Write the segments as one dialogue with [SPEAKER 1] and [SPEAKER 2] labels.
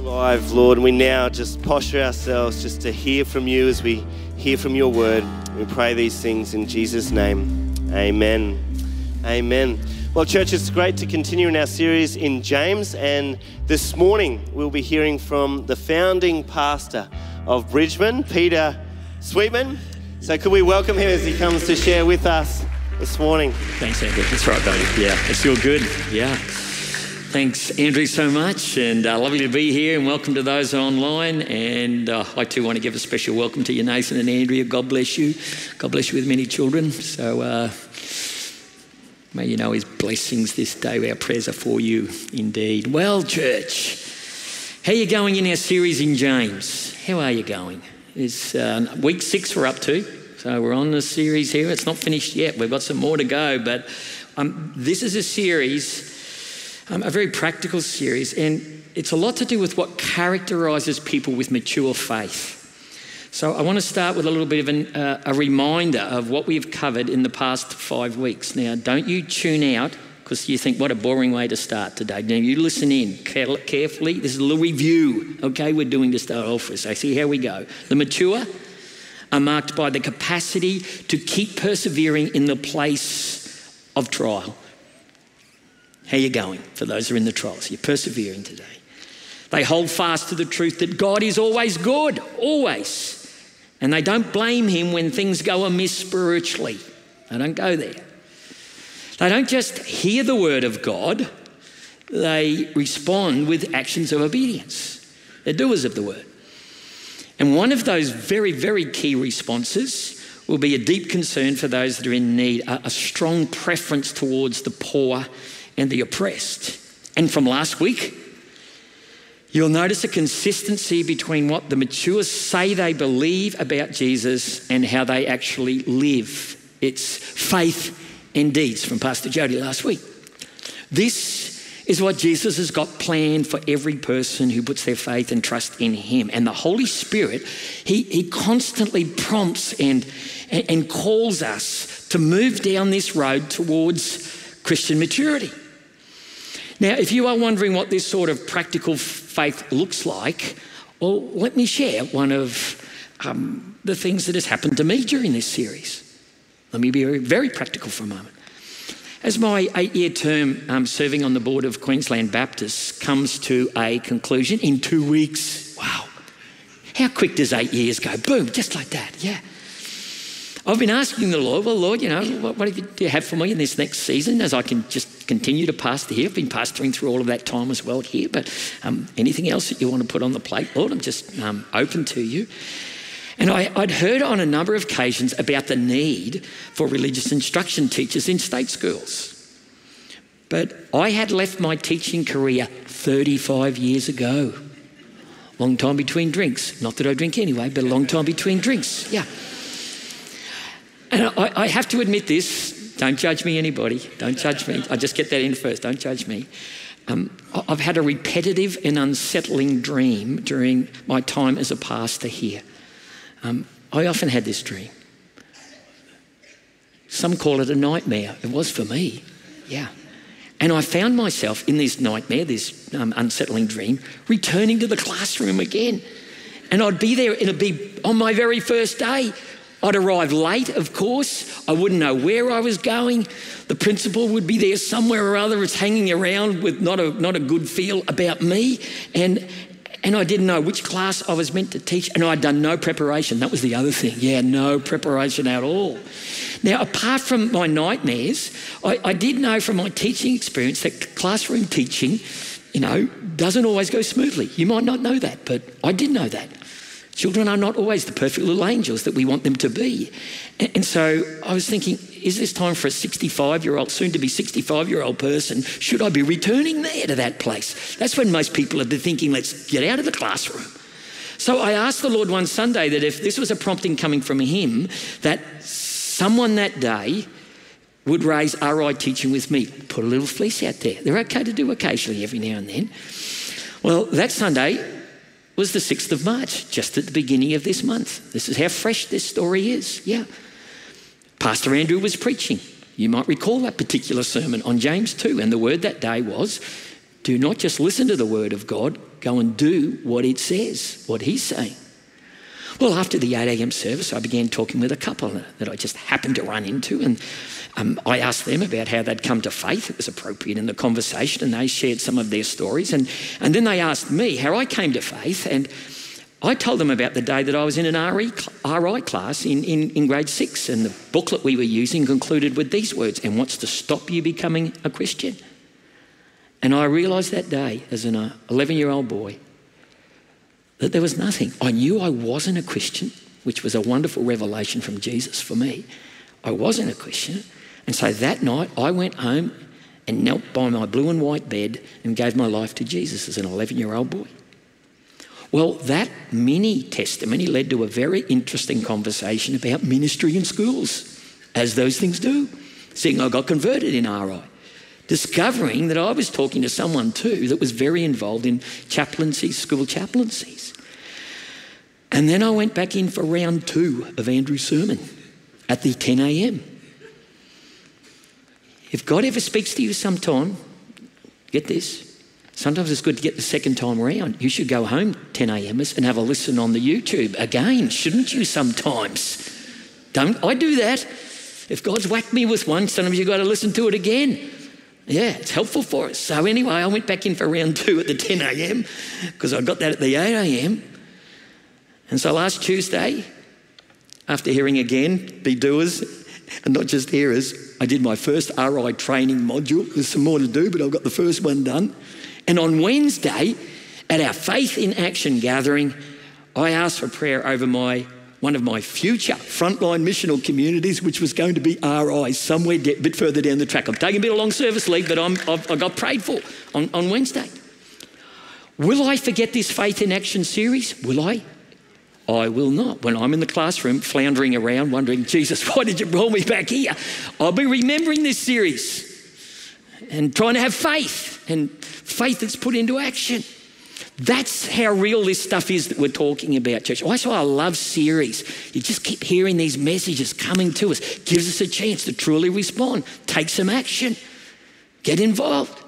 [SPEAKER 1] alive, Lord, and we now just posture ourselves just to hear from you as we hear from your word. We pray these things in Jesus' name. Amen. Amen. Well, church, it's great to continue in our series in James, and this morning we'll be hearing from the founding pastor of Bridgeman, Peter Sweetman. So, could we welcome him as he comes to share with us this morning?
[SPEAKER 2] Thanks, Andrew. That's right, buddy. Yeah, it's feel good. Yeah. Thanks, Andrew, so much, and uh, lovely to be here. And welcome to those online. And uh, I too want to give a special welcome to you, Nathan and Andrea. God bless you. God bless you with many children. So uh, may you know His blessings this day. Our prayers are for you, indeed. Well, church, how are you going in our series in James? How are you going? It's uh, week six we're up to. So we're on the series here. It's not finished yet. We've got some more to go, but um, this is a series um, a very practical series, and it's a lot to do with what characterizes people with mature faith. So, I want to start with a little bit of an, uh, a reminder of what we've covered in the past five weeks. Now, don't you tune out because you think, what a boring way to start today. Now, you listen in carefully. This is a little review, okay, we're doing to start off with. So, see how we go. The mature are marked by the capacity to keep persevering in the place of trial. How are you going for those who are in the trials? You're persevering today. They hold fast to the truth that God is always good, always. And they don't blame Him when things go amiss spiritually. They don't go there. They don't just hear the word of God, they respond with actions of obedience. They're doers of the word. And one of those very, very key responses will be a deep concern for those that are in need, a, strong preference towards the poor and the oppressed. And from last week, you'll notice a consistency between what the matures say they believe about Jesus and how they actually live. It's faith and deeds from Pastor Jody last week. This is what Jesus has got planned for every person who puts their faith and trust in Him. And the Holy Spirit, He, he constantly prompts and, and calls us to move down this road towards Christian maturity. Now, if you are wondering what this sort of practical faith looks like, well, let me share one of um, the things that has happened to me during this series. Let me be very, practical for a moment. As my eight year term um, serving on the board of Queensland Baptists comes to a conclusion in two weeks, wow, how quick does eight years go? Boom, just like that, yeah. I've been asking the Lord, well, Lord, you know, what, what do you have for me in this next season as I can just continue to pastor here? I've been pastoring through all of that time as well here, but um, anything else that you want to put on the plate, Lord, I'm just um, open to you. And I, would heard on a number of occasions about the need for religious instruction teachers in state schools. But I had left my teaching career 35 years ago. Long time between drinks. Not that I drink anyway, but a long time between drinks. Yeah. And I, I have to admit this. Don't judge me, anybody. Don't judge me. I just get that in first. Don't judge me. Um, I've had a repetitive and unsettling dream during my time as a pastor here. Um, I often had this dream. Some call it a nightmare. It was for me. Yeah. And I found myself in this nightmare, this um, unsettling dream, returning to the classroom again. And I'd be there, it'd be on my very first day. I'd arrive late, of course. I wouldn't know where I was going. The principal would be there somewhere or other. It's hanging around with not a, not a good feel about me. And, and I didn't know which class I was meant to teach. And I'd done no preparation. That was the other thing. Yeah, no preparation at all. Now, apart from my nightmares, I, I did know from my teaching experience that classroom teaching, you know, doesn't always go smoothly. You might not know that, but I did know that. Children are not always the perfect little angels that we want them to be. And so I was thinking, is this time for a 65 year old, soon to be 65 year old person? Should I be returning there to that place? That's when most people have been thinking, let's get out of the classroom. So I asked the Lord one Sunday that if this was a prompting coming from Him, that someone that day would raise RI teaching with me. Put a little fleece out there. They're okay to do occasionally every now and then. Well, that Sunday, was the 6th of March, just at the beginning of this month. This is how fresh this story is. Yeah. Pastor Andrew was preaching. You might recall that particular sermon on James 2, and the word that day was do not just listen to the word of God, go and do what it says, what he's saying. Well, after the 8 a.m. service, I began talking with a couple that I just happened to run into, and um, I asked them about how they'd come to faith. It was appropriate in the conversation, and they shared some of their stories. And, and then they asked me how I came to faith, and I told them about the day that I was in an RE, RI class in, in, in grade six, and the booklet we were using concluded with these words And what's to stop you becoming a Christian? And I realised that day, as an 11 year old boy, that there was nothing. I knew I wasn't a Christian, which was a wonderful revelation from Jesus for me. I wasn't a Christian. And so that night I went home and knelt by my blue and white bed and gave my life to Jesus as an 11 year old boy. Well, that mini testimony led to a very interesting conversation about ministry in schools, as those things do. Seeing I got converted in RI, discovering that I was talking to someone too that was very involved in chaplaincy, school chaplaincies. And then I went back in for round two of Andrew's sermon at the 10 a.m. If God ever speaks to you sometime, get this. Sometimes it's good to get the second time around. You should go home 10 a.m. and have a listen on the YouTube again, shouldn't you? Sometimes. Don't I do that? If God's whacked me with one, sometimes you've got to listen to it again. Yeah, it's helpful for us. So anyway, I went back in for round two at the 10 a.m. because I got that at the 8 a.m. And so last Tuesday, after hearing again, be doers and not just hearers, I did my first RI training module. There's some more to do, but I've got the first one done. And on Wednesday, at our Faith in Action gathering, I asked for prayer over my one of my future frontline missional communities, which was going to be RI somewhere a bit further down the track. I'm taking a bit of long service leave, but I'm, I've, I got prayed for on, on Wednesday. Will I forget this Faith in Action series? Will I? I will not. When I'm in the classroom floundering around, wondering, Jesus, why did you roll me back here? I'll be remembering this series and trying to have faith and faith that's put into action. That's how real this stuff is that we're talking about, church. That's why I love series. You just keep hearing these messages coming to us. Gives us a chance to truly respond, take some action, get involved.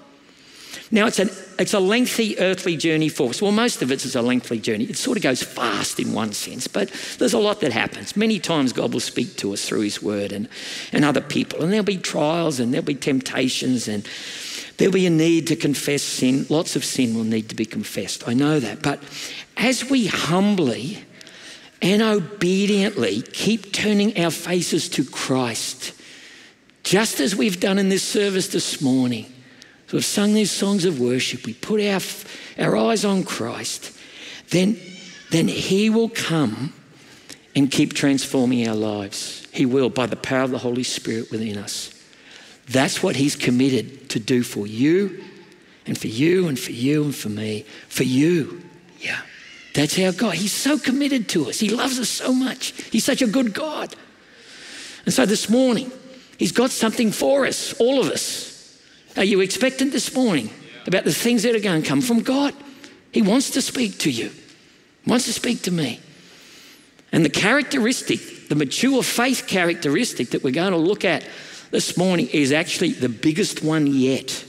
[SPEAKER 2] Now, it's, an, it's a lengthy earthly journey for us. Well, most of it is a lengthy journey. It sort of goes fast in one sense, but there's a lot that happens. Many times God will speak to us through His Word and, and other people, and there'll be trials and there'll be temptations and there'll be a need to confess sin. Lots of sin will need to be confessed. I know that. But as we humbly and obediently keep turning our faces to Christ, just as we've done in this service this morning, we've sung these songs of worship, we put our, our eyes on Christ, then, then He will come and keep transforming our lives. He will by the power of the Holy Spirit within us. That's what He's committed to do for you and for you and for you and for me. For you. Yeah. That's our God, He's so committed to us. He loves us so much. He's such a good God. And so this morning, He's got something for us, all of us. Are you expectant this morning about the things that are going to come from God? He wants to speak to you, wants to speak to me. And the characteristic, the mature faith characteristic that we're going to look at this morning is actually the biggest one yet.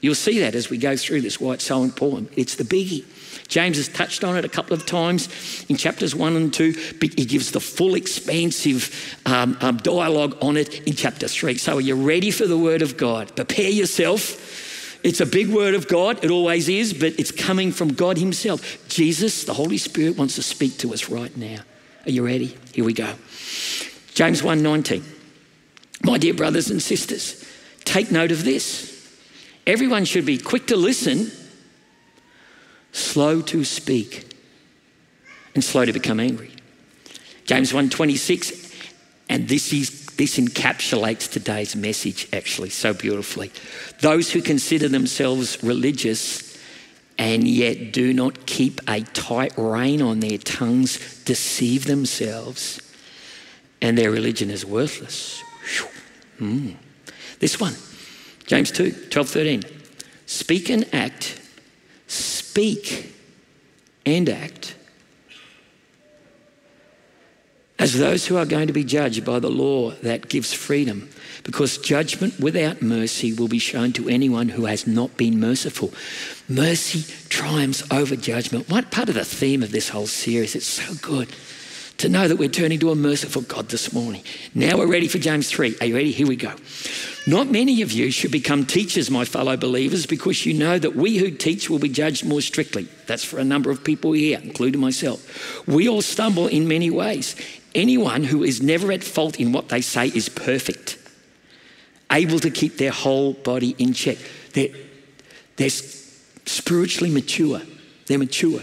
[SPEAKER 2] You'll see that as we go through this, why it's so important. It's the biggie. James has touched on it a couple of times in chapters one and two. But he gives the full, expansive um, um, dialogue on it in chapter three. So, are you ready for the word of God? Prepare yourself. It's a big word of God, it always is, but it's coming from God Himself. Jesus, the Holy Spirit, wants to speak to us right now. Are you ready? Here we go. James 1:19. My dear brothers and sisters, take note of this. Everyone should be quick to listen, slow to speak, and slow to become angry. James 1:26, and this is this encapsulates today's message actually so beautifully. Those who consider themselves religious and yet do not keep a tight rein on their tongues deceive themselves, and their religion is worthless. Mm. This one, James 2, 12, 13. Speak and act speak and act as those who are going to be judged by the law that gives freedom, because judgment without mercy will be shown to anyone who has not been merciful. Mercy triumphs over judgment. What part of the theme of this whole series? It's so good to know that we're turning to a merciful God this morning. Now we're ready for James 3. Are you ready? Here we go. Not many of you should become teachers, my fellow believers, because you know that we who teach will be judged more strictly. That's for a number of people here, including myself. We all stumble in many ways. Anyone who is never at fault in what they say is perfect, able to keep their whole body in check. They're, they're spiritually mature. They're mature.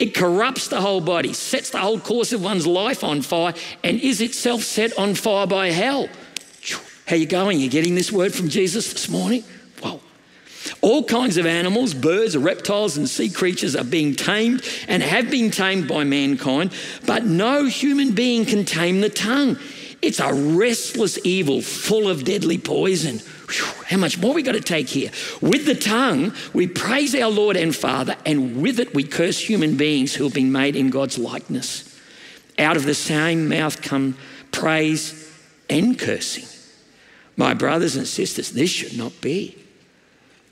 [SPEAKER 2] It corrupts the whole body, sets the whole course of one's life on fire, and is itself set on fire by hell. How you going? You're getting this word from Jesus this morning? Wow. All kinds of animals, birds, reptiles, and sea creatures are being tamed and have been tamed by mankind, but no human being can tame the tongue. It's a restless evil full of deadly poison. How much more we got to take here? With the tongue, we praise our Lord and Father, and with it, we curse human beings who have been made in God's likeness. Out of the same mouth come praise and cursing. My brothers and sisters, this should not be.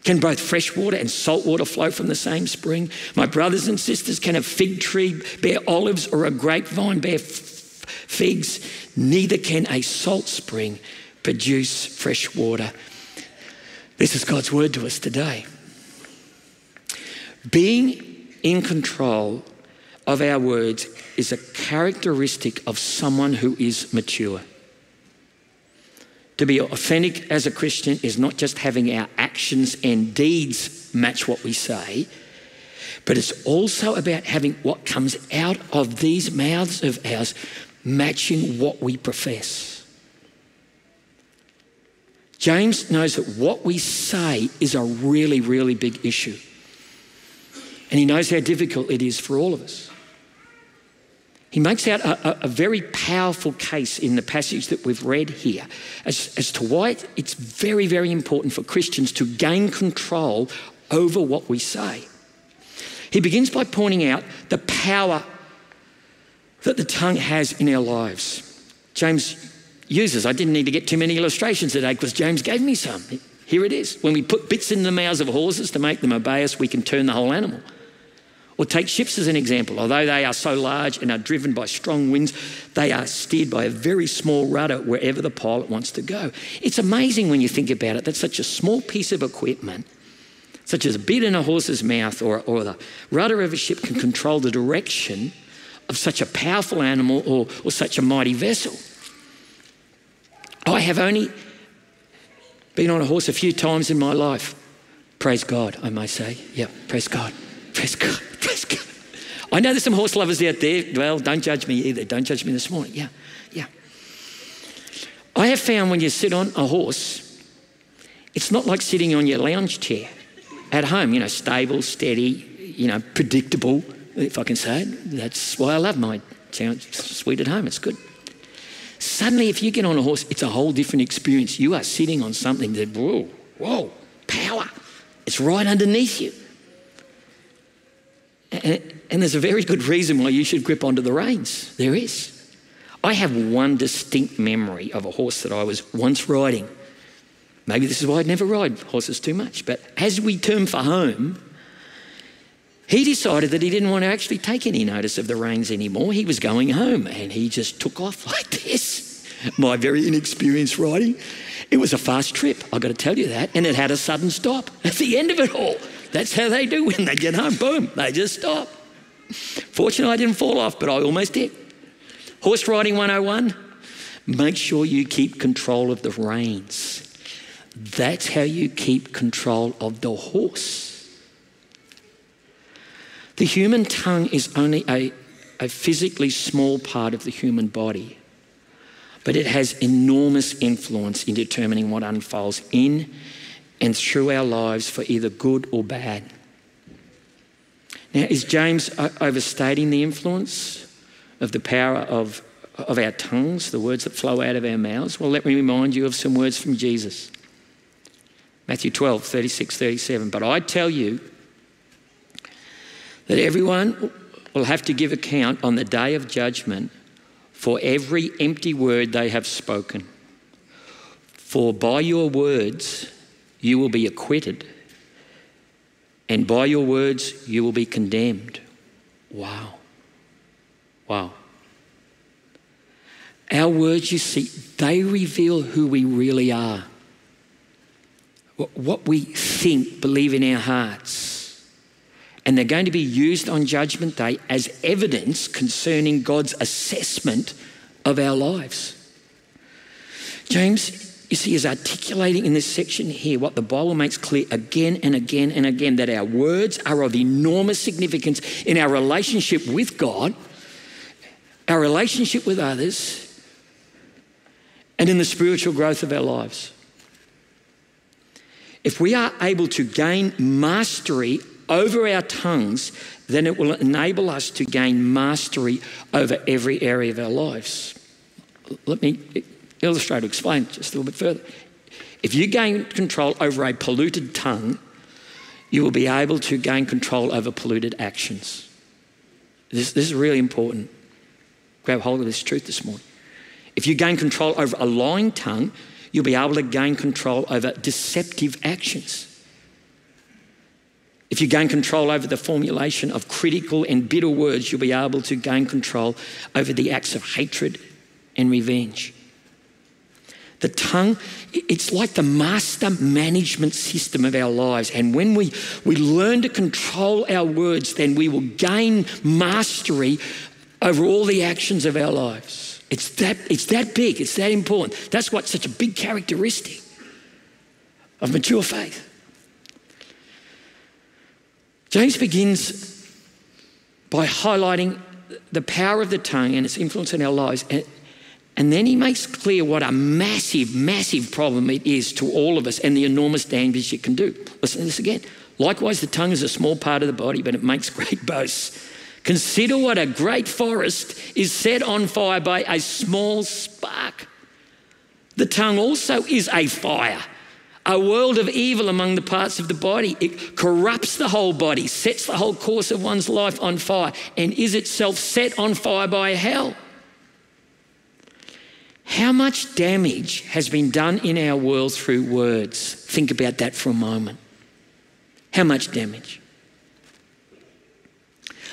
[SPEAKER 2] Can both fresh water and salt water flow from the same spring? My brothers and sisters, can a fig tree bear olives or a grapevine bear figs, neither can a salt spring produce fresh water. This is God's word to us today. Being in control of our words is a characteristic of someone who is mature. To be authentic as a Christian is not just having our actions and deeds match what we say, but it's also about having what comes out of these mouths of ours matching what we profess. James knows that what we say is a really, really big issue. And he knows how difficult it is for all of us. He makes out a, a, a, very powerful case in the passage that we've read here as, as to why it's very, very important for Christians to gain control over what we say. He begins by pointing out the power that the tongue has in our lives. James uses, I didn't need to get too many illustrations today because James gave me some. Here it is. When we put bits in the mouths of horses to make them obey us, we can turn the whole animal. Or take ships as an example. Although they are so large and are driven by strong winds, they are steered by a very small rudder wherever the pilot wants to go. It's amazing when you think about it that such a small piece of equipment, such as a bit in a horse's mouth or, or the rudder of a ship, can control the direction of such a powerful animal or, or such a mighty vessel. I have only been on a horse a few times in my life. Praise God, I may say. Yeah, praise God. Praise God. Praise God. I know there's some horse lovers out there. Well, don't judge me either. Don't judge me this morning. Yeah, yeah. I have found when you sit on a horse, it's not like sitting on your lounge chair at home, you know, stable, steady, you know, predictable if I can say it. That's why I love my town, sweet at home. It's good. Suddenly, if you get on a horse, it's a whole different experience. You are sitting on something that, whoa, whoa, power. It's right underneath you. And, and there's a very good reason why you should grip onto the reins. There is. I have one distinct memory of a horse that I was once riding. Maybe this is why I'd never ride horses too much. But as we turned for home, he decided that he didn't want to actually take any notice of the reins anymore. He was going home and he just took off like this. My very inexperienced riding. It was a fast trip, I've got to tell you that. And it had a sudden stop at the end of it all. That's how they do when they get home. Boom, they just stop. Fortunately, I didn't fall off, but I almost did. Horse riding 101 make sure you keep control of the reins. That's how you keep control of the horse. The human tongue is only a, a physically small part of the human body. but it has enormous influence in determining what unfolds in and through our lives for either good or bad. Now, is James overstating the influence of the power of, of our tongues, the words that flow out of our mouths? Well, let me remind you of some words from Jesus. Matthew 12, 36, 37. But I tell you that everyone will have to give account on the day of judgment for every empty word they have spoken. For by your words you will be acquitted, and by your words you will be condemned. Wow. Wow. Our words, you see, they reveal who we really are. What we think, believe in our hearts. And they're going to be used on Judgment Day as evidence concerning God's assessment of our lives. James, you see, is articulating in this section here what the Bible makes clear again and again and again that our words are of enormous significance in our relationship with God, our relationship with others, and in the spiritual growth of our lives. If we are able to gain mastery over our tongues, then it will enable us to gain mastery over every area of our lives. Let me illustrate or explain just a little bit further. If you gain control over a polluted tongue, you will be able to gain control over polluted actions. This, this is really important. Grab hold of this truth this morning. If you gain control over a lying tongue, you'll be able to gain control over deceptive actions. If you gain control over the formulation of critical and bitter words, you'll be able to gain control over the acts of hatred and revenge. The tongue, it's like the master management system of our lives. And when we, we learn to control our words, then we will gain mastery over all the actions of our lives. It's that, it's that big, it's that important. That's what's such a big characteristic of mature faith. James begins by highlighting the power of the tongue and its influence in our lives. And, and then he makes clear what a massive, massive problem it is to all of us and the enormous damage it can do. Listen to this again. Likewise, the tongue is a small part of the body, but it makes great boasts. Consider what a great forest is set on fire by a small spark. The tongue also is a fire a world of evil among the parts of the body. It corrupts the whole body, sets the whole course of one's life on fire, and is itself set on fire by hell. How much damage has been done in our world through words? Think about that for a moment. How much damage?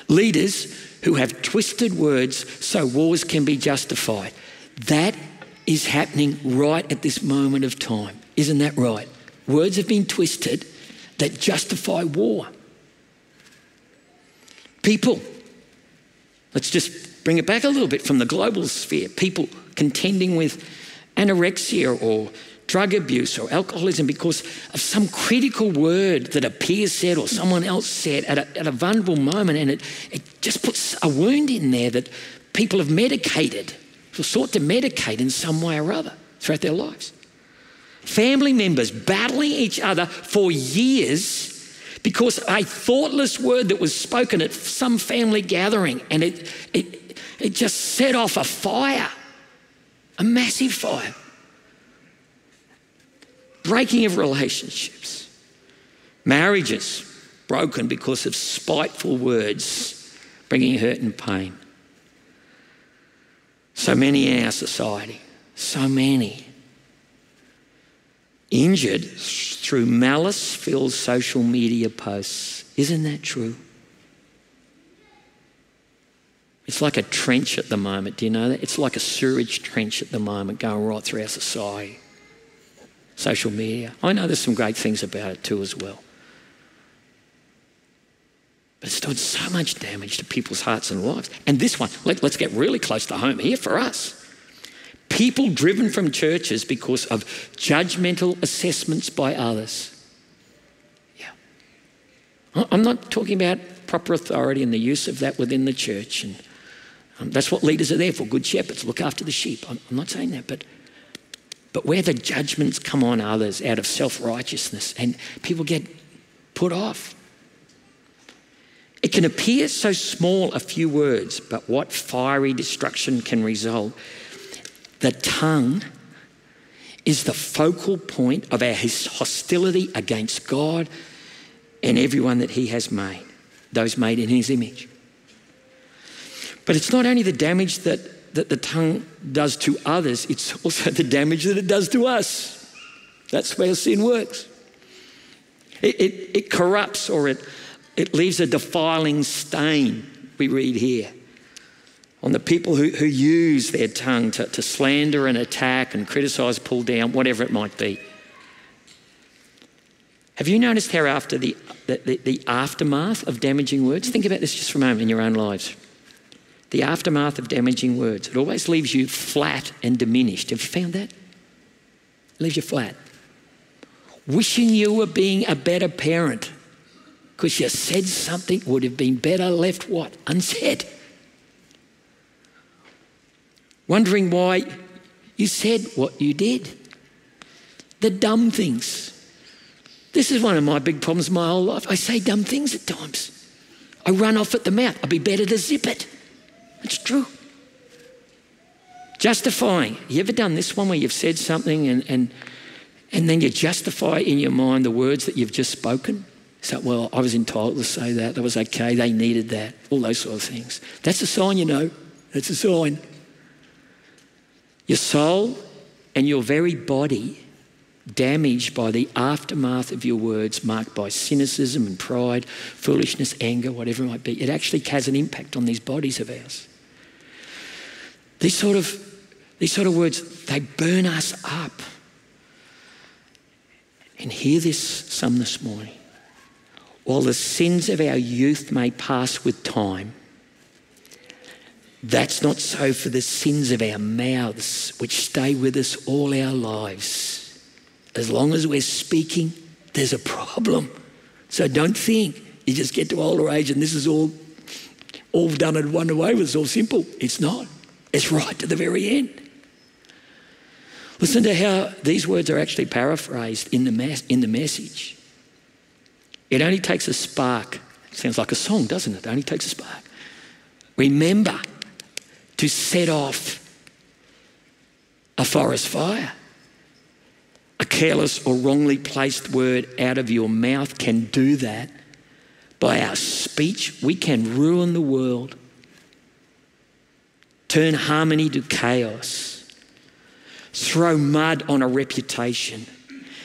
[SPEAKER 2] Leaders who have twisted words so wars can be justified. That is happening right at this moment of time. Isn't that right? Words have been twisted that justify war. People, let's just bring it back a little bit from the global sphere. People contending with anorexia or drug abuse or alcoholism because of some critical word that a peer said or someone else said at a, at a vulnerable moment, and it, it just puts a wound in there that people have medicated, or sought to medicate in some way or other throughout their lives family members battling each other for years because a thoughtless word that was spoken at some family gathering and it, it, it just set off a fire, a massive fire. Breaking of relationships, marriages broken because of spiteful words, bringing hurt and pain. So many in our society, so many injured through malice filled social media posts. Isn't that true? It's like a trench at the moment. Do you know that? It's like a sewage trench at the moment going right through our society. Social media. I know there's some great things about it too, as well. But it's done so much damage to people's hearts and lives. And this one, let, us get really close to home here for us. People driven from churches because of judgmental assessments by others. Yeah. I'm not talking about proper authority and the use of that within the church and Um, that's what leaders are there for, good shepherds, look after the sheep. I'm, I'm not saying that, but, but where the judgments come on others out of self righteousness and people get put off. It can appear so small, a few words, but what fiery destruction can result. The tongue is the focal point of our hostility against God and everyone that He has made, those made in His image. But it's not only the damage that, that the tongue does to others, it's also the damage that it does to us. That's where sin works. It, it, it corrupts or it, it leaves a defiling stain, we read here, on the people who, who use their tongue to, to slander and attack and criticize, pull down, whatever it might be. Have you noticed how after the, the, the, aftermath of damaging words, think about this just for a moment in your own lives. The aftermath of damaging words, it always leaves you flat and diminished. Have you found that? It leaves you flat. Wishing you were being a better parent because you said something would have been better left what? Unsaid. Wondering why you said what you did. The dumb things this is one of my big problems my whole life. I say dumb things at times. I run off at the mouth. I'd be better to zip it. It's true. Justifying. You ever done this one where you've said something and, and, and then you justify in your mind the words that you've just spoken? So, well, I was entitled to say that. That was okay. They needed that. All those sort of things. That's a sign, you know. That's a sign. Your soul and your very body damaged by the aftermath of your words, marked by cynicism and pride, foolishness, anger, whatever it might be, it actually has an impact on these bodies of ours. These sort of, these sort of words, they burn us up. And hear this some this morning. While the sins of our youth may pass with time, that's not so for the sins of our mouths, which stay with us all our lives. As long as we're speaking, there's a problem. So don't think you just get to older age and this is all, all done and one away. It's all simple. It's not. It's right to the very end. Listen to how these words are actually paraphrased in the, mass, in the message. It only takes a spark. Sounds like a song, doesn't it? It only takes a spark. Remember to set off a forest fire. A careless or wrongly placed word out of your mouth can do that. By our speech, we can ruin the world, turn harmony to chaos, throw mud on a reputation,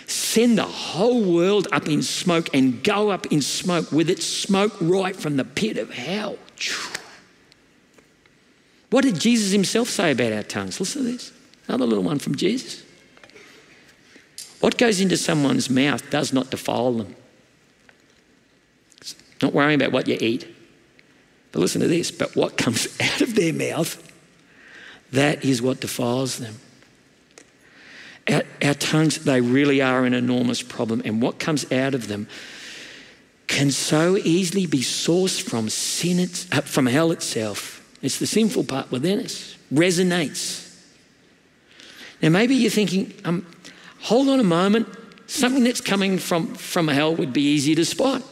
[SPEAKER 2] send the whole world up in smoke and go up in smoke with its smoke right from the pit of hell. What did Jesus himself say about our tongues? Listen to this. Another little one from Jesus. What goes into someone's mouth does not defile them. It's Not worrying about what you eat. But listen to this but what comes out of their mouth, that is what defiles them. Our, our tongues, they really are an enormous problem. And what comes out of them can so easily be sourced from sin, uh, from hell itself. It's the sinful part within us, resonates. Now, maybe you're thinking, um, hold on a moment, something that's coming from, from hell would be easy to spot.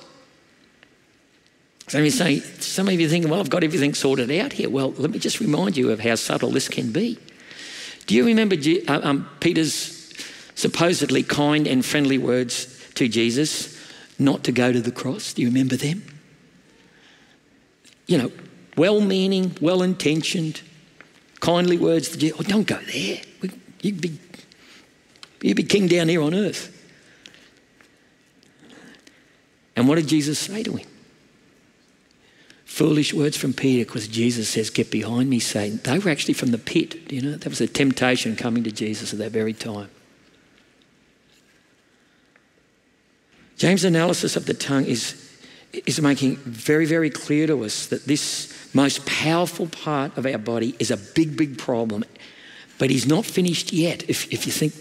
[SPEAKER 2] Some of you say, some of you thinking, well, I've got everything sorted out here. Well, let me just remind you of how subtle this can be. Do you remember uh, um, Peter's supposedly kind and friendly words to Jesus not to go to the cross? Do you remember them? You know, well meaning, well intentioned, kindly words to Jesus. Oh, don't go there. You'd be you'd be king down here on earth. And what did Jesus say to him? Foolish words from Peter because Jesus says, Get behind me, Satan. They were actually from the pit. You know, that was a temptation coming to Jesus at that very time. James' analysis of the tongue is, is making very, very clear to us that this most powerful part of our body is a big, big problem. But he's not finished yet. If, if you think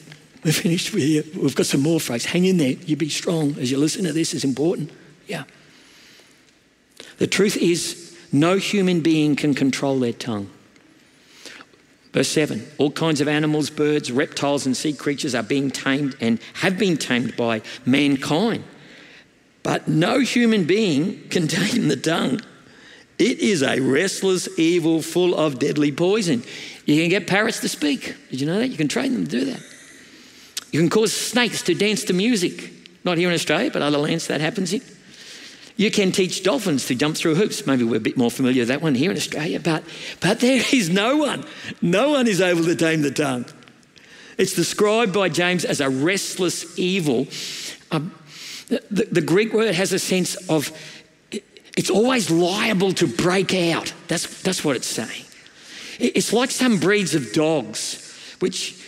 [SPEAKER 2] we're finished. We, we've got some more phrase. Hang in there. You be strong as you listen to this is important. Yeah. The truth is no human being can control their tongue. Verse 7 All kinds of animals, birds, reptiles, and sea creatures are being tamed and have been tamed by mankind. But no human being can tame the tongue. It is a restless evil full of deadly poison. You can get parrots to speak. Did you know that? You can train them to do that. You can cause snakes to dance to music. Not here in Australia, but other lands that happens in. You can teach dolphins to jump through hoops. Maybe we're a bit more familiar with that one here in Australia, but, but there is no one, no one is able to tame the tongue. It's described by James as a restless evil. Um, the, the Greek word has a sense of it's always liable to break out. That's, that's what it's saying. It's like some breeds of dogs, which,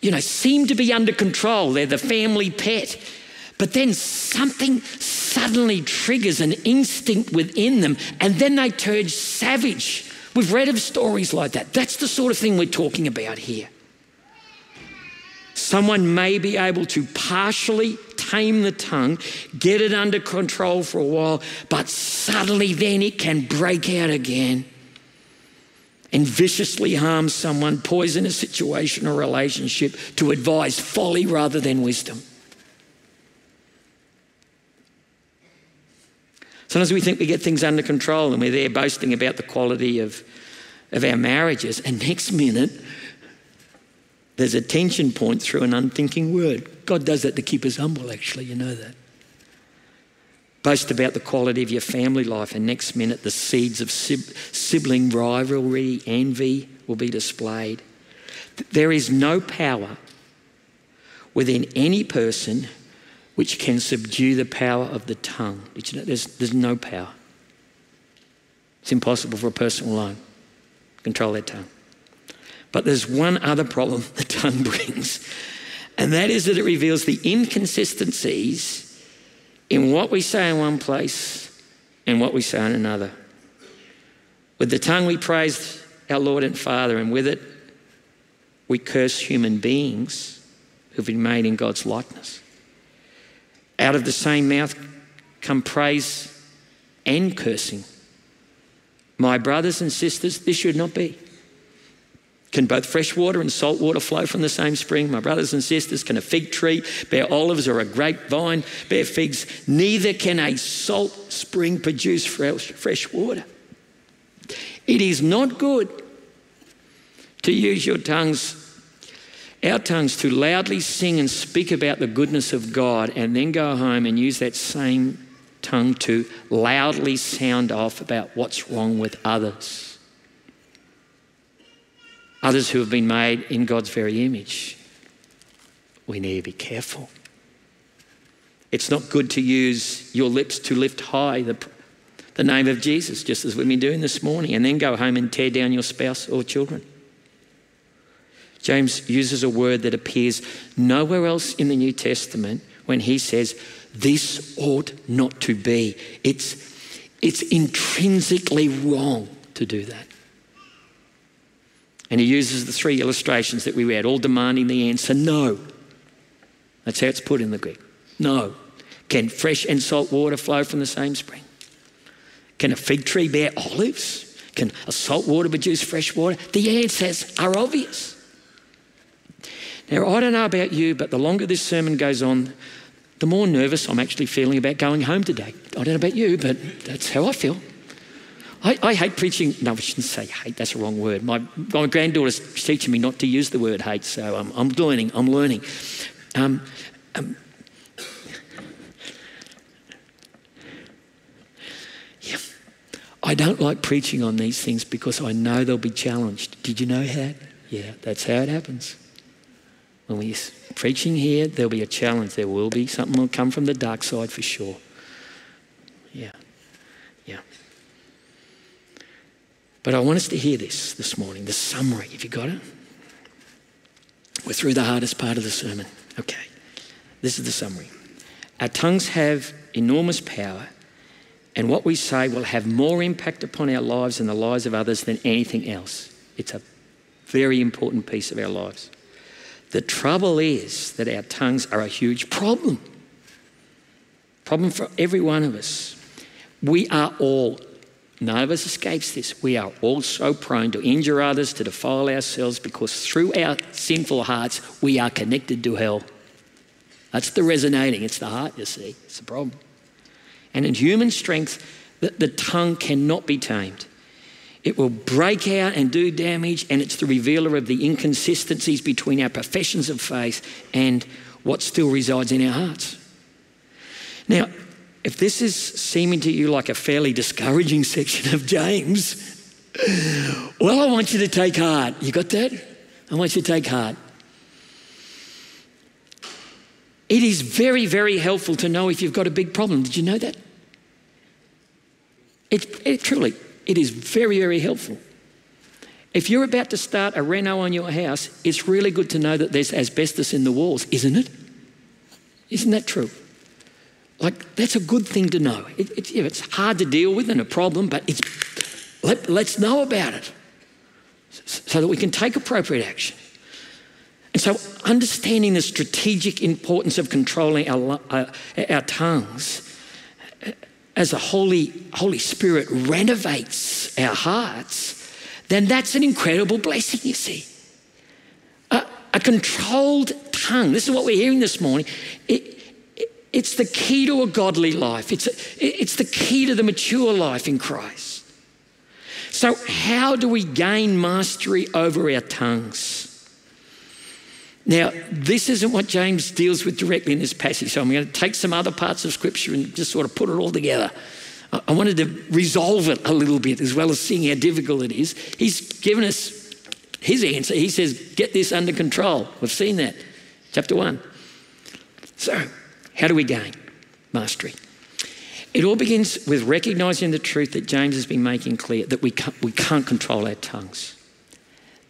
[SPEAKER 2] you know, seem to be under control. They're the family pet. But then something suddenly triggers an instinct within them, and then they turn savage. We've read of stories like that. That's the sort of thing we're talking about here. Someone may be able to partially tame the tongue, get it under control for a while, but suddenly then it can break out again and viciously harm someone, poison a situation or relationship to advise folly rather than wisdom. Sometimes we think we get things under control and we're there boasting about the quality of, of our marriages, and next minute, there's a tension point through an unthinking word. God does that to keep us humble, actually, you know that. Boast about the quality of your family life, and next minute, the seeds of sibling rivalry, envy will be displayed. There is no power within any person which can subdue the power of the tongue. Did you know there's, there's no power? It's impossible for a person alone to control their tongue. But there's one other problem the tongue brings, and that is that it reveals the inconsistencies in what we say in one place and what we say in another. With the tongue, we praise our Lord and Father, and with it, we curse human beings who've been made in God's likeness. Out of the same mouth come praise and cursing. My brothers and sisters, this should not be. Can both fresh water and salt water flow from the same spring? My brothers and sisters, can a fig tree bear olives or a grapevine bear figs? Neither can a salt spring produce fresh, fresh water. It is not good to use your tongues our tongues to loudly sing and speak about the goodness of God and then go home and use that same tongue to loudly sound off about what's wrong with others. Others who have been made in God's very image. We need to be careful. It's not good to use your lips to lift high the, the name of Jesus, just as we've been doing this morning, and then go home and tear down your spouse or children. James uses a word that appears nowhere else in the New Testament when he says, This ought not to be. It's, it's intrinsically wrong to do that. And he uses the three illustrations that we read, all demanding the answer no. That's how it's put in the Greek. No. Can fresh and salt water flow from the same spring? Can a fig tree bear olives? Can a salt water produce fresh water? The answers are obvious. Now, I don't know about you, but the longer this sermon goes on, the more nervous I'm actually feeling about going home today. I don't know about you, but that's how I feel. I, I hate preaching. No, I shouldn't say hate, that's a wrong word. My, my granddaughter's teaching me not to use the word hate, so I'm, I'm learning, I'm learning. Um, um, yeah. I don't like preaching on these things because I know they'll be challenged. Did you know that? Yeah, that's how it happens. When we're preaching here, there'll be a challenge. There will be. Something will come from the dark side for sure. Yeah. Yeah. But I want us to hear this this morning, the summary. Have you got it? We're through the hardest part of the sermon. Okay. This is the summary. Our tongues have enormous power, and what we say will have more impact upon our lives and the lives of others than anything else. It's a very important piece of our lives. The trouble is that our tongues are a huge problem. Problem for every one of us. We are all None of us escapes this. We are all so prone to injure others, to defile ourselves, because through our sinful hearts, we are connected to hell. That's the resonating. It's the heart, you see. It's the problem. And in human strength, the, the tongue cannot be tamed. It will break out and do damage, and it's the revealer of the inconsistencies between our professions of faith and what still resides in our hearts. Now, if this is seeming to you like a fairly discouraging section of James, well, I want you to take heart. You got that? I want you to take heart. It is very, very helpful to know if you've got a big problem. Did you know that? It, it truly, it is very, very helpful. If you're about to start a reno on your house, it's really good to know that there's asbestos in the walls, isn't it? Isn't that true? Like, that's a good thing to know. It, it, yeah, it's hard to deal with and a problem, but it's, let, let's know about it so that we can take appropriate action. And so, understanding the strategic importance of controlling our, uh, our tongues as the Holy, Holy Spirit renovates our hearts, then that's an incredible blessing, you see. A, a controlled tongue, this is what we're hearing this morning. It, it's the key to a godly life. It's, it's the key to the mature life in Christ. So, how do we gain mastery over our tongues? Now, this isn't what James deals with directly in this passage, so I'm going to take some other parts of Scripture and just sort of put it all together. I wanted to resolve it a little bit as well as seeing how difficult it is. He's given us his answer. He says, Get this under control. We've seen that. Chapter 1. So, how do we gain mastery? It all begins with recognizing the truth that James has been making clear that we can't, we can't control our tongues.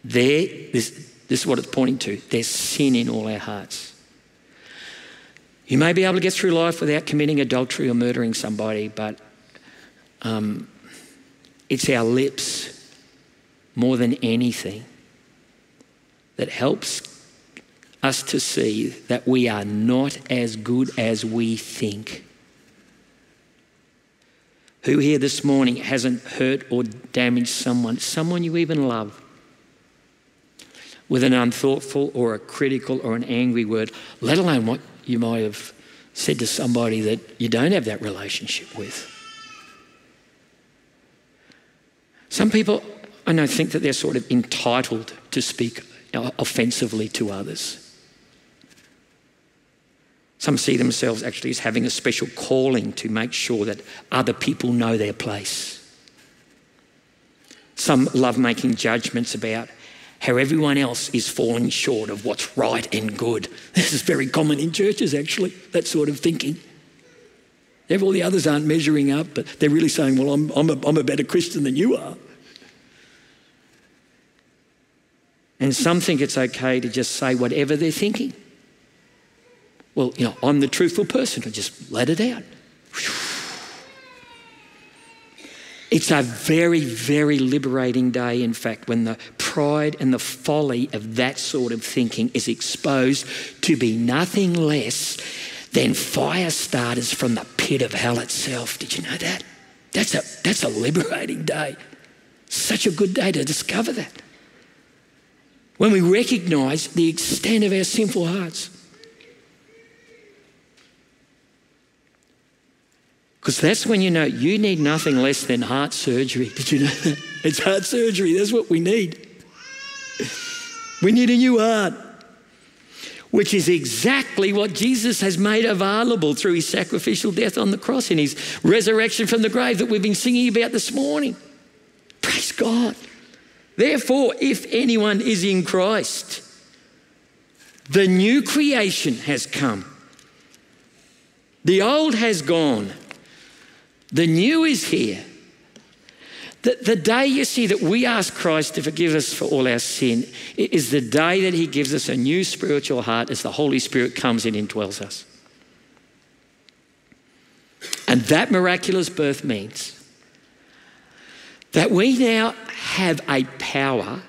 [SPEAKER 2] There, this, this is what it's pointing to. There's sin in all our hearts. You may be able to get through life without committing adultery or murdering somebody, but um, it's our lips more than anything that helps us to see that we are not as good as we think. Who here this morning hasn't hurt or damaged someone, someone you even love, with an unthoughtful or a critical or an angry word, let alone what you might have said to somebody that you don't have that relationship with? Some people, I know, think that they're sort of entitled to speak offensively to others. Some see themselves actually as having a special calling to make sure that other people know their place. Some love making judgments about how everyone else is falling short of what's right and good. This is very common in churches, actually, that sort of thinking. All the others aren't measuring up, but they're really saying, Well, I'm, I'm, a, I'm a better Christian than you are. And some think it's okay to just say whatever they're thinking. Well, you know, I'm the truthful person. I just let it out. It's a very, very liberating day, in fact, when the pride and the folly of that sort of thinking is exposed to be nothing less than fire starters from the pit of hell itself. Did you know that? That's a, that's a liberating day. Such a good day to discover that. When we recognize the extent of our sinful hearts. Because that's when you know you need nothing less than heart surgery. Did you know that? It's heart surgery. That's what we need. We need a new heart, which is exactly what Jesus has made available through his sacrificial death on the cross and his resurrection from the grave that we've been singing about this morning. Praise God. Therefore, if anyone is in Christ, the new creation has come. The old has gone the new is here. The, the day you see that we ask Christ to forgive us for all our sin is the day that He gives us a new spiritual heart as the Holy Spirit comes in and dwells us. And that miraculous birth means that we now have a power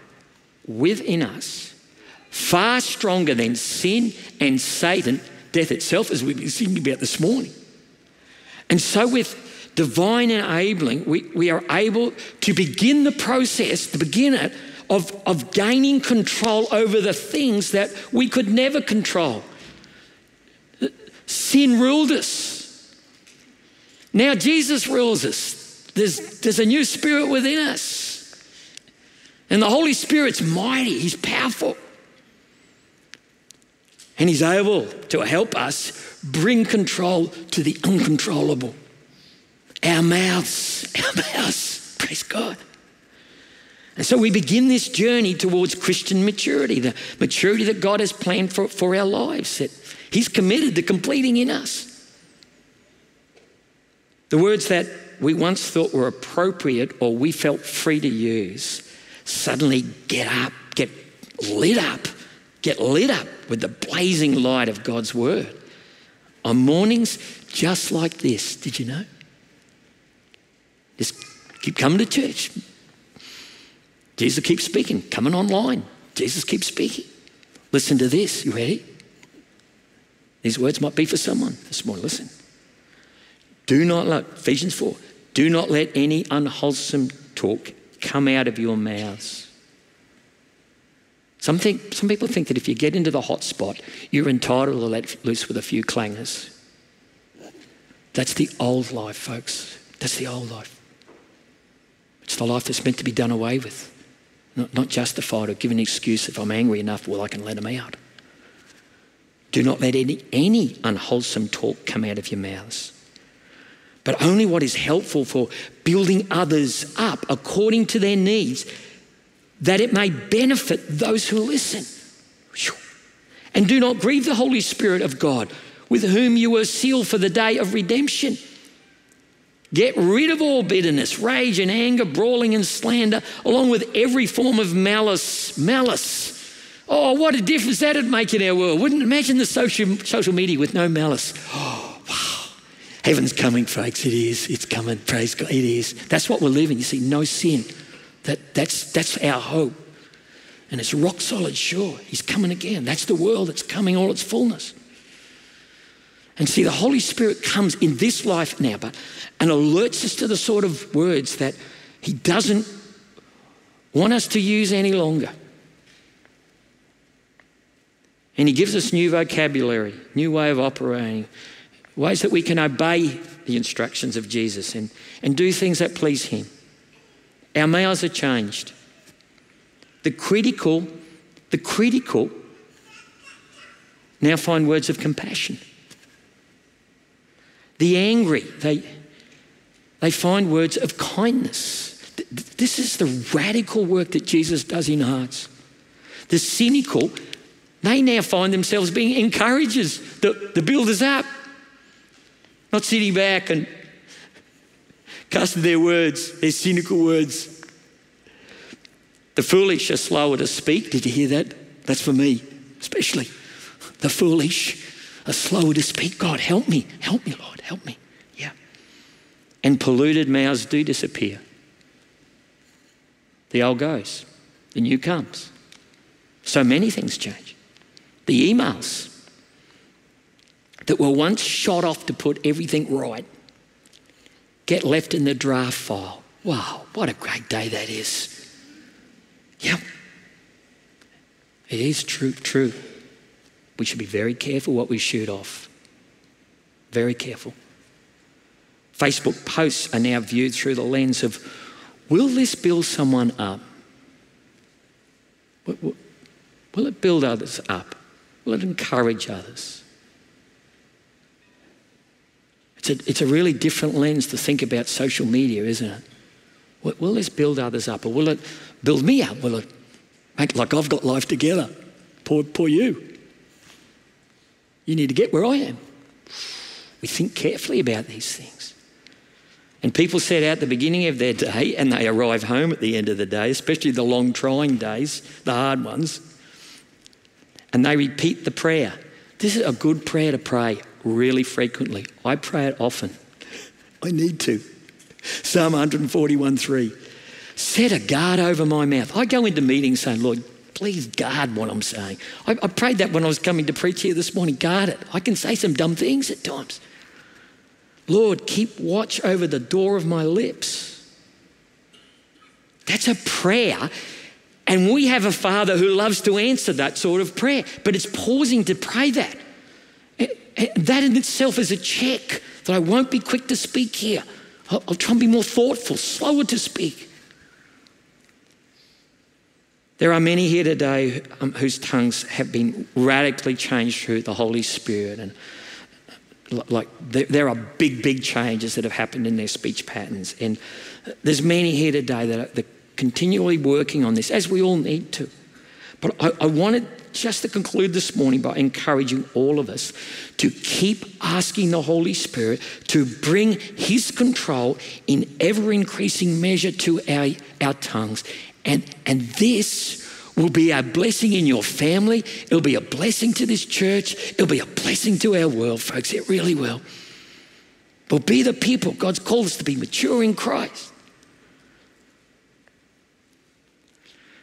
[SPEAKER 2] within us far stronger than sin and Satan, death itself, as we've been singing about this morning. And so, with divine enabling, we, we are able to begin the process, to begin it, of, of gaining control over the things that we could never control. Sin ruled us. Now Jesus rules us. There's, there's a new spirit within us. And the Holy Spirit's mighty, He's powerful. And He's able to help us bring control to the uncontrollable. Our mouths, our mouths, praise God. And so we begin this journey towards Christian maturity, the maturity that God has planned for, for our lives, that He's committed to completing in us. The words that we once thought were appropriate or we felt free to use suddenly get up, get lit up, get lit up with the blazing light of God's Word on mornings just like this. Did you know? Just keep coming to church. Jesus keeps speaking, coming online. Jesus keeps speaking. Listen to this. You ready? These words might be for someone this morning. Listen. Do not let, Ephesians 4, do not let any unwholesome talk come out of your mouths. Some, think, some people think that if you get into the hot spot, you're entitled to let loose with a few clangers. That's the old life, folks. That's the old life. It's the life that's meant to be done away with, not, not justified or given an excuse if I'm angry enough, well, I can let them out. Do not let any, any unwholesome talk come out of your mouths, but only what is helpful for building others up according to their needs, that it may benefit those who listen. And do not grieve the Holy Spirit of God, with whom you were sealed for the day of redemption. Get rid of all bitterness, rage and anger, brawling and slander, along with every form of malice. Malice. Oh, what a difference that'd make in our world. Wouldn't imagine the social, social media with no malice. Oh, wow. Heaven's coming, folks. It is. It's coming. Praise God. It is. That's what we're living. You see, no sin. That, that's, that's our hope. And it's rock solid sure. He's coming again. That's the world. that's coming all its fullness. And see, the Holy Spirit comes in this life now, but and alerts us to the sort of words that He doesn't want us to use any longer. And He gives us new vocabulary, new way of operating, ways that we can obey the instructions of Jesus and, and do things that please Him. Our mouths are changed. The critical, the critical now find words of compassion. The angry, they, they find words of kindness. This is the radical work that Jesus does in hearts. The cynical, they now find themselves being encouragers, the, the builders up, not sitting back and casting their words, their cynical words. The foolish are slower to speak. Did you hear that? That's for me, especially. The foolish are slower to speak. God, help me. Help me, Lord. Help me. Yeah. And polluted mouths do disappear. The old goes, the new comes. So many things change. The emails that were once shot off to put everything right get left in the draft file. Wow, what a great day that is. Yep. It is true, true. We should be very careful what we shoot off. Very careful. Facebook posts are now viewed through the lens of will this build someone up? Will it build others up? Will it encourage others? It's a, it's a really different lens to think about social media, isn't it? Will, this build others up or will it build me up? Will it make like I've got life together? Poor, poor you. You need to get where I am. We think carefully about these things. And people set out the beginning of their day and they arrive home at the end of the day, especially the long, trying days, the hard ones, and they repeat the prayer. This is a good prayer to pray really frequently. I pray it often. I need to. Psalm 141 3. Set a guard over my mouth. I go into meetings saying, Lord, please guard what I'm saying. I, I, prayed that when I was coming to preach here this morning. Guard it. I can say some dumb things at times. Lord, keep watch over the door of my lips. That's a prayer. And we have a Father who loves to answer that sort of prayer, but it's pausing to pray that. That in itself is a check that I won't be quick to speak here. I'll, I'll try and be more thoughtful, slower to speak. There are many here today um, whose tongues have been radically changed through the Holy Spirit. And like there, there, are big, big changes that have happened in their speech patterns. And there's many here today that are, continually working on this, as we all need to. But I, I wanted just to conclude this morning by encouraging all of us to keep asking the Holy Spirit to bring His control in ever increasing measure to our, our tongues. And, and this will be a blessing in your family. It'll be a blessing to this church. It'll be a blessing to our world, folks. It really will. But be the people God's called us to be mature in Christ.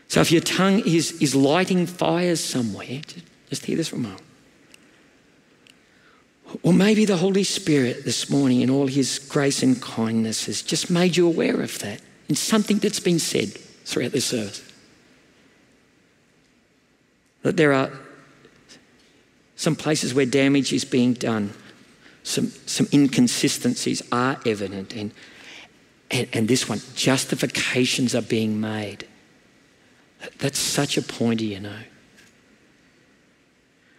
[SPEAKER 2] So if your tongue is, is lighting fires somewhere, just hear this for a moment. Or maybe the Holy Spirit this morning, in all his grace and kindness, has just made you aware of that in something that's been said throughout this service. That there are some places where damage is being done, some, some inconsistencies are evident, and, and, and this one, justifications are being made. That's such a pointer, you know.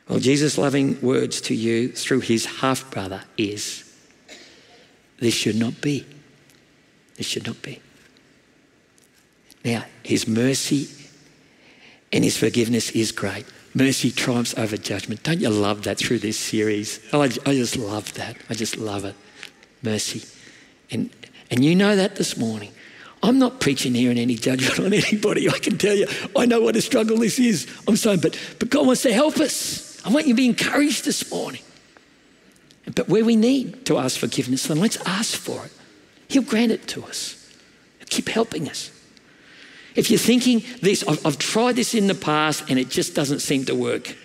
[SPEAKER 2] Well, Jesus' loving words to you through his half brother is this should not be. This should not be. Now, his mercy and his forgiveness is great. Mercy triumphs over judgment. Don't you love that through this series? I, I just love that. I just love it. Mercy. And, and you know that this morning. I'm not preaching here in any judgment on anybody. I can tell you, I know what a struggle this is. I'm saying, but, but God wants to help us. I want you to be encouraged this morning. But where we need to ask forgiveness, then let's ask for it. He'll grant it to us. He'll keep helping us. If you're thinking this, I've, I've, tried this in the past and it just doesn't seem to work.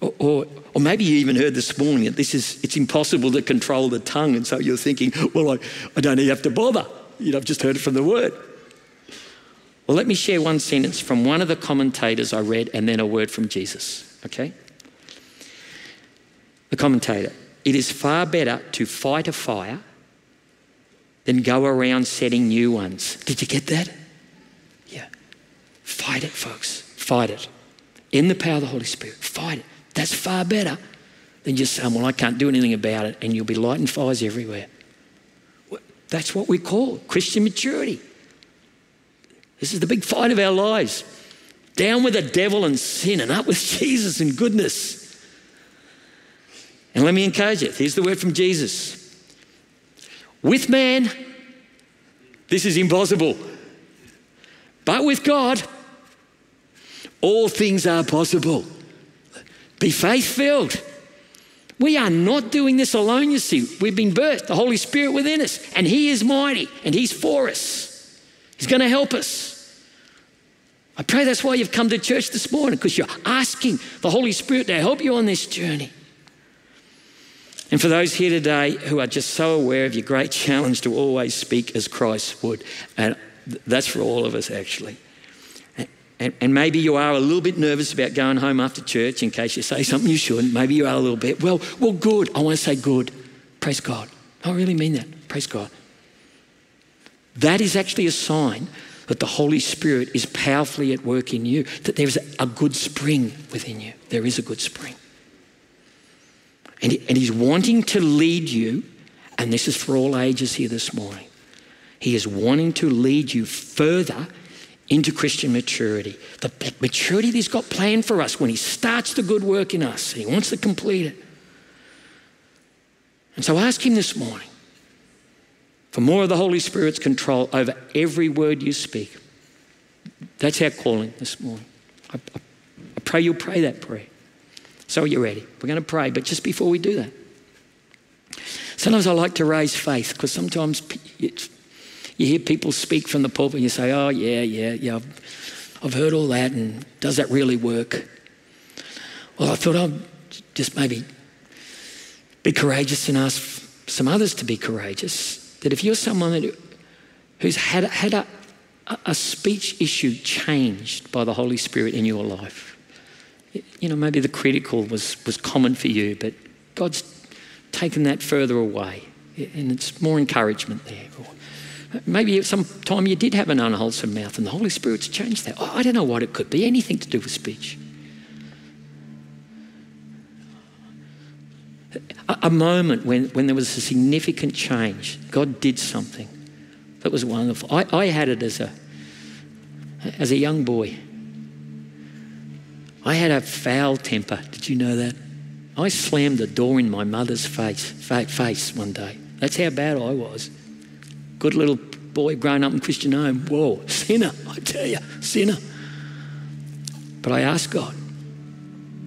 [SPEAKER 2] Or, or, or, maybe you even heard this morning that this is, it's impossible to control the tongue. And so you're thinking, well, I, I don't even have to bother. You know, I've just heard it from the word. Well, let me share one sentence from one of the commentators I read and then a word from Jesus, okay? The commentator it is far better to fight a fire than go around setting new ones. Did you get that? Fight it, folks. Fight it. In the power of the Holy Spirit. Fight it. That's far better than just saying, well, I can't do anything about it, and you'll be lighting fires everywhere. That's what we call Christian maturity. This is the big fight of our lives. Down with the devil and sin and up with Jesus and goodness. And let me encourage you. Here's the word from Jesus. With man, this is impossible. But with God, all things are possible. Be faith filled. We are not doing this alone, you see. We've been birthed, the Holy Spirit within us, and He is mighty and He's for us. He's going to help us. I pray that's why you've come to church this morning, because you're asking the Holy Spirit to help you on this journey. And for those here today who are just so aware of your great challenge to always speak as Christ would, and that's for all of us actually. And, and, maybe you are a little bit nervous about going home after church in case you say something you shouldn't. Maybe you are a little bit. Well, well, good. I want to say good. Praise God. I really mean that. Praise God. That is actually a sign that the Holy Spirit is powerfully at work in you, that there is a good spring within you. There is a good spring. And, and He's wanting to lead you, and this is for all ages here this morning. He is wanting to lead you further into Christian maturity. The maturity that He's got planned for us when He starts the good work in us, He wants to complete it. And so ask Him this morning for more of the Holy Spirit's control over every word you speak. That's our calling this morning. I, I, I pray you'll pray that prayer. So are you ready? We're going to pray, but just before we do that, sometimes I like to raise faith because sometimes it's you hear people speak from the pulpit and you say, oh, yeah, yeah, yeah, I've, heard all that, and does that really work? Well, I thought I'd just maybe be courageous and ask some others to be courageous. That if you're someone that, who's had, had a, a speech issue changed by the Holy Spirit in your life, you know, maybe the critical was, was common for you, but God's taken that further away and it's more encouragement there. Maybe at some time you did have an unwholesome mouth and the Holy Spirit's changed that. Oh, I don't know what it could be, anything to do with speech. A, a moment when, when there was a significant change, God did something that was wonderful. I, I had it as a, as a young boy. I had a foul temper. Did you know that? I slammed the door in my mother's face, face one day. That's how bad I was. Good little boy growing up in Christian home. Whoa, sinner, I tell you, sinner. But I asked God,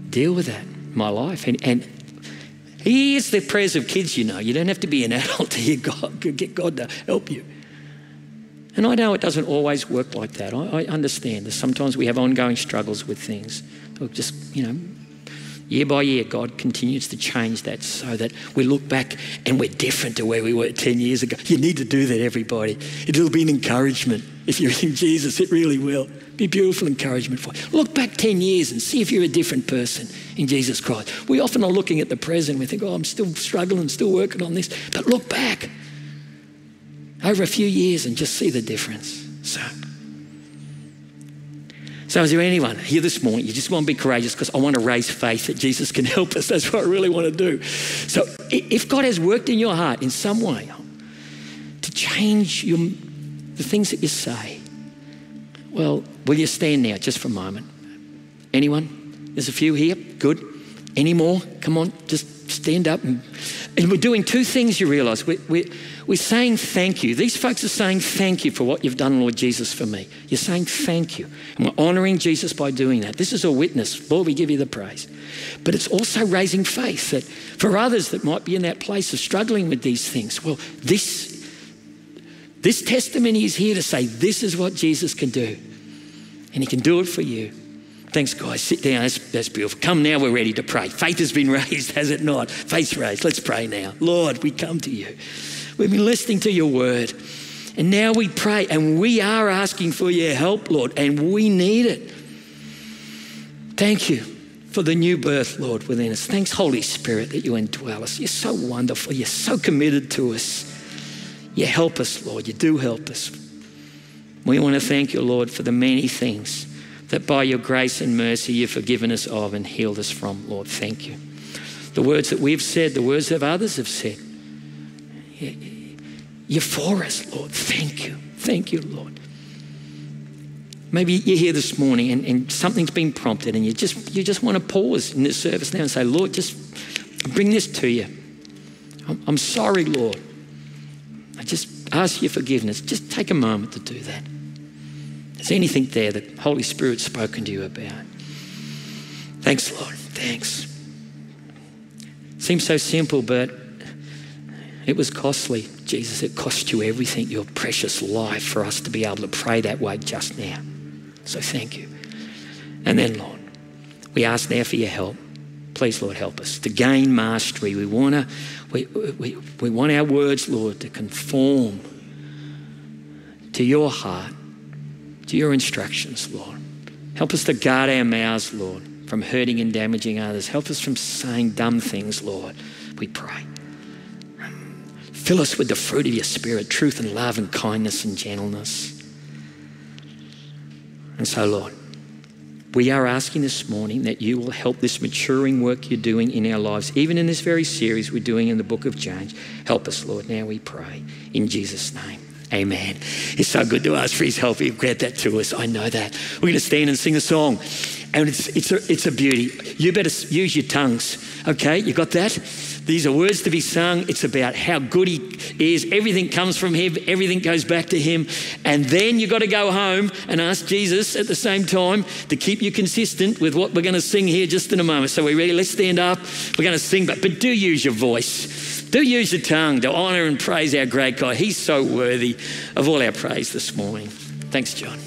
[SPEAKER 2] deal with that my life. And, and here's the prayers of kids, you know. You don't have to be an adult to hear God, get God to help you. And I know it doesn't always work like that. I, I understand that sometimes we have ongoing struggles with things. Just, you know, year by year, God continues to change that so that we look back and we're different to where we were 10 years ago. You need to do that, everybody. It'll be an encouragement. If you're in Jesus, it really will. Be beautiful encouragement for you. Look back 10 years and see if you're a different person in Jesus Christ. We often are looking at the present. We think, oh, I'm still struggling, still working on this. But look back over a few years and just see the difference. So, so, is there anyone here this morning? You just want to be courageous because I want to raise faith that Jesus can help us. That's what I really want to do. So, if God has worked in your heart in some way to change your, the things that you say, well, will you stand now just for a moment? Anyone? There's a few here. Good. Any more? Come on, just stand up. And, and we're doing two things, you realize. We, we, we're saying thank you. These folks are saying thank you for what you've done, Lord Jesus, for me. You're saying thank you. And we're honoring Jesus by doing that. This is a witness. Lord, we give you the praise. But it's also raising faith that for others that might be in that place of struggling with these things, well, this, this testimony is here to say this is what Jesus can do. And he can do it for you. Thanks, guys. Sit down. That's, that's beautiful. Come now, we're ready to pray. Faith has been raised, has it not? Faith's raised. Let's pray now. Lord, we come to you. We've been listening to your word. And now we pray and we are asking for your help, Lord, and we need it. Thank you for the new birth, Lord, within us. Thanks, Holy Spirit, that you indwell us. You're so wonderful. You're so committed to us. You help us, Lord. You do help us. We want to thank you, Lord, for the many things that by your grace and mercy you've forgiven us of and healed us from, Lord. Thank you. The words that we've said, the words that others have said, you're for us, Lord. Thank you. Thank you, Lord. Maybe you're here this morning and, and something's been prompted and you just, you just want to pause in this service now and say, Lord, just bring this to you. I'm, I'm sorry, Lord. I just ask your forgiveness. Just take a moment to do that. Is there anything there that Holy Spirit's spoken to you about? Thanks, Lord. Thanks. Seems so simple, but it was costly, Jesus. It cost you everything, your precious life, for us to be able to pray that way just now. So thank you. And then, Lord, we ask now for your help. Please, Lord, help us to gain mastery. We want to, we, we, we want our words, Lord, to conform to your heart, to your instructions, Lord. Help us to guard our mouths, Lord, from hurting and damaging others. Help us from saying dumb things, Lord. We pray. Fill us with the fruit of your Spirit truth and love and kindness and gentleness. And so, Lord, we are asking this morning that you will help this maturing work you're doing in our lives, even in this very series we're doing in the book of James. Help us, Lord. Now we pray. In Jesus' name. Amen. It's so good to ask for his help. He grant that to us. I know that. We're going to stand and sing a song. And it's, it's, a, it's a beauty. You better use your tongues. Okay? You got that? These are words to be sung. It's about how good He is. Everything comes from Him, everything goes back to Him. And then you've got to go home and ask Jesus at the same time to keep you consistent with what we're going to sing here just in a moment. So we're ready. Let's stand up. We're going to sing, but, but do use your voice. Do use your tongue to honor and praise our great God. He's so worthy of all our praise this morning. Thanks, John.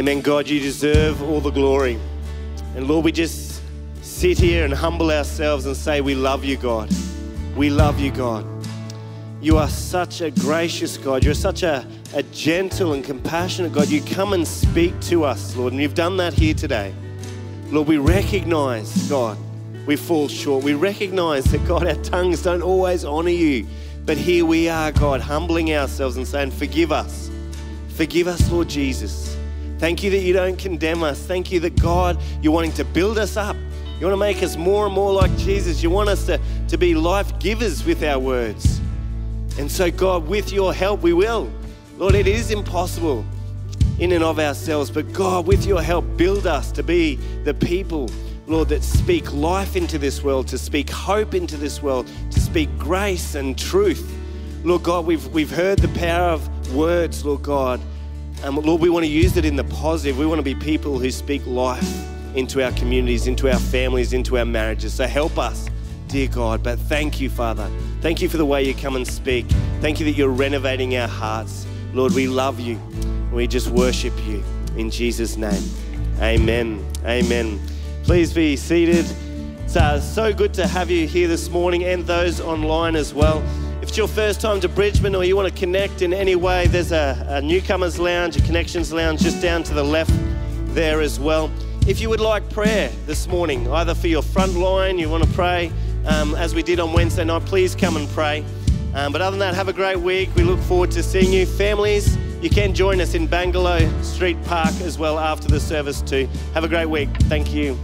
[SPEAKER 1] Amen. God, you deserve all the glory. And Lord, we just sit here and humble ourselves and say, We love you, God. We love you, God. You are such a gracious God. You're such a, a gentle and compassionate God. You come and speak to us, Lord, and you've done that here today. Lord, we recognize, God, we fall short. We recognize that, God, our tongues don't always honor you. But here we are, God, humbling ourselves and saying, Forgive us. Forgive us, Lord Jesus. Thank you that you don't condemn us. Thank you that, God, you're wanting to build us up. You want to make us more and more like Jesus. You want us to, to be life givers with our words. And so, God, with your help, we will. Lord, it is impossible in and of ourselves, but God, with your help, build us to be the people, Lord, that speak life into this world, to speak hope into this world, to speak grace and truth. Lord God, we've, we've heard the power of words, Lord God. And Lord, we want to use it in the positive. We want to be people who speak life into our communities, into our families, into our marriages. So help us, dear God. But thank you, Father. Thank you for the way you come and speak. Thank you that you're renovating our hearts. Lord, we love you. We just worship you in Jesus' name. Amen. Amen. Please be seated. It's uh, so good to have you here this morning and those online as well. It's your first time to Bridgeman or you want to connect in any way, there's a, a newcomers lounge, a connections lounge just down to the left there as well. If you would like prayer this morning, either for your front line, you want to pray um, as we did on Wednesday night, please come and pray. Um, but other than that, have a great week. We look forward to seeing you. Families, you can join us in Bangalow Street Park as well after the service too. Have a great week. Thank you.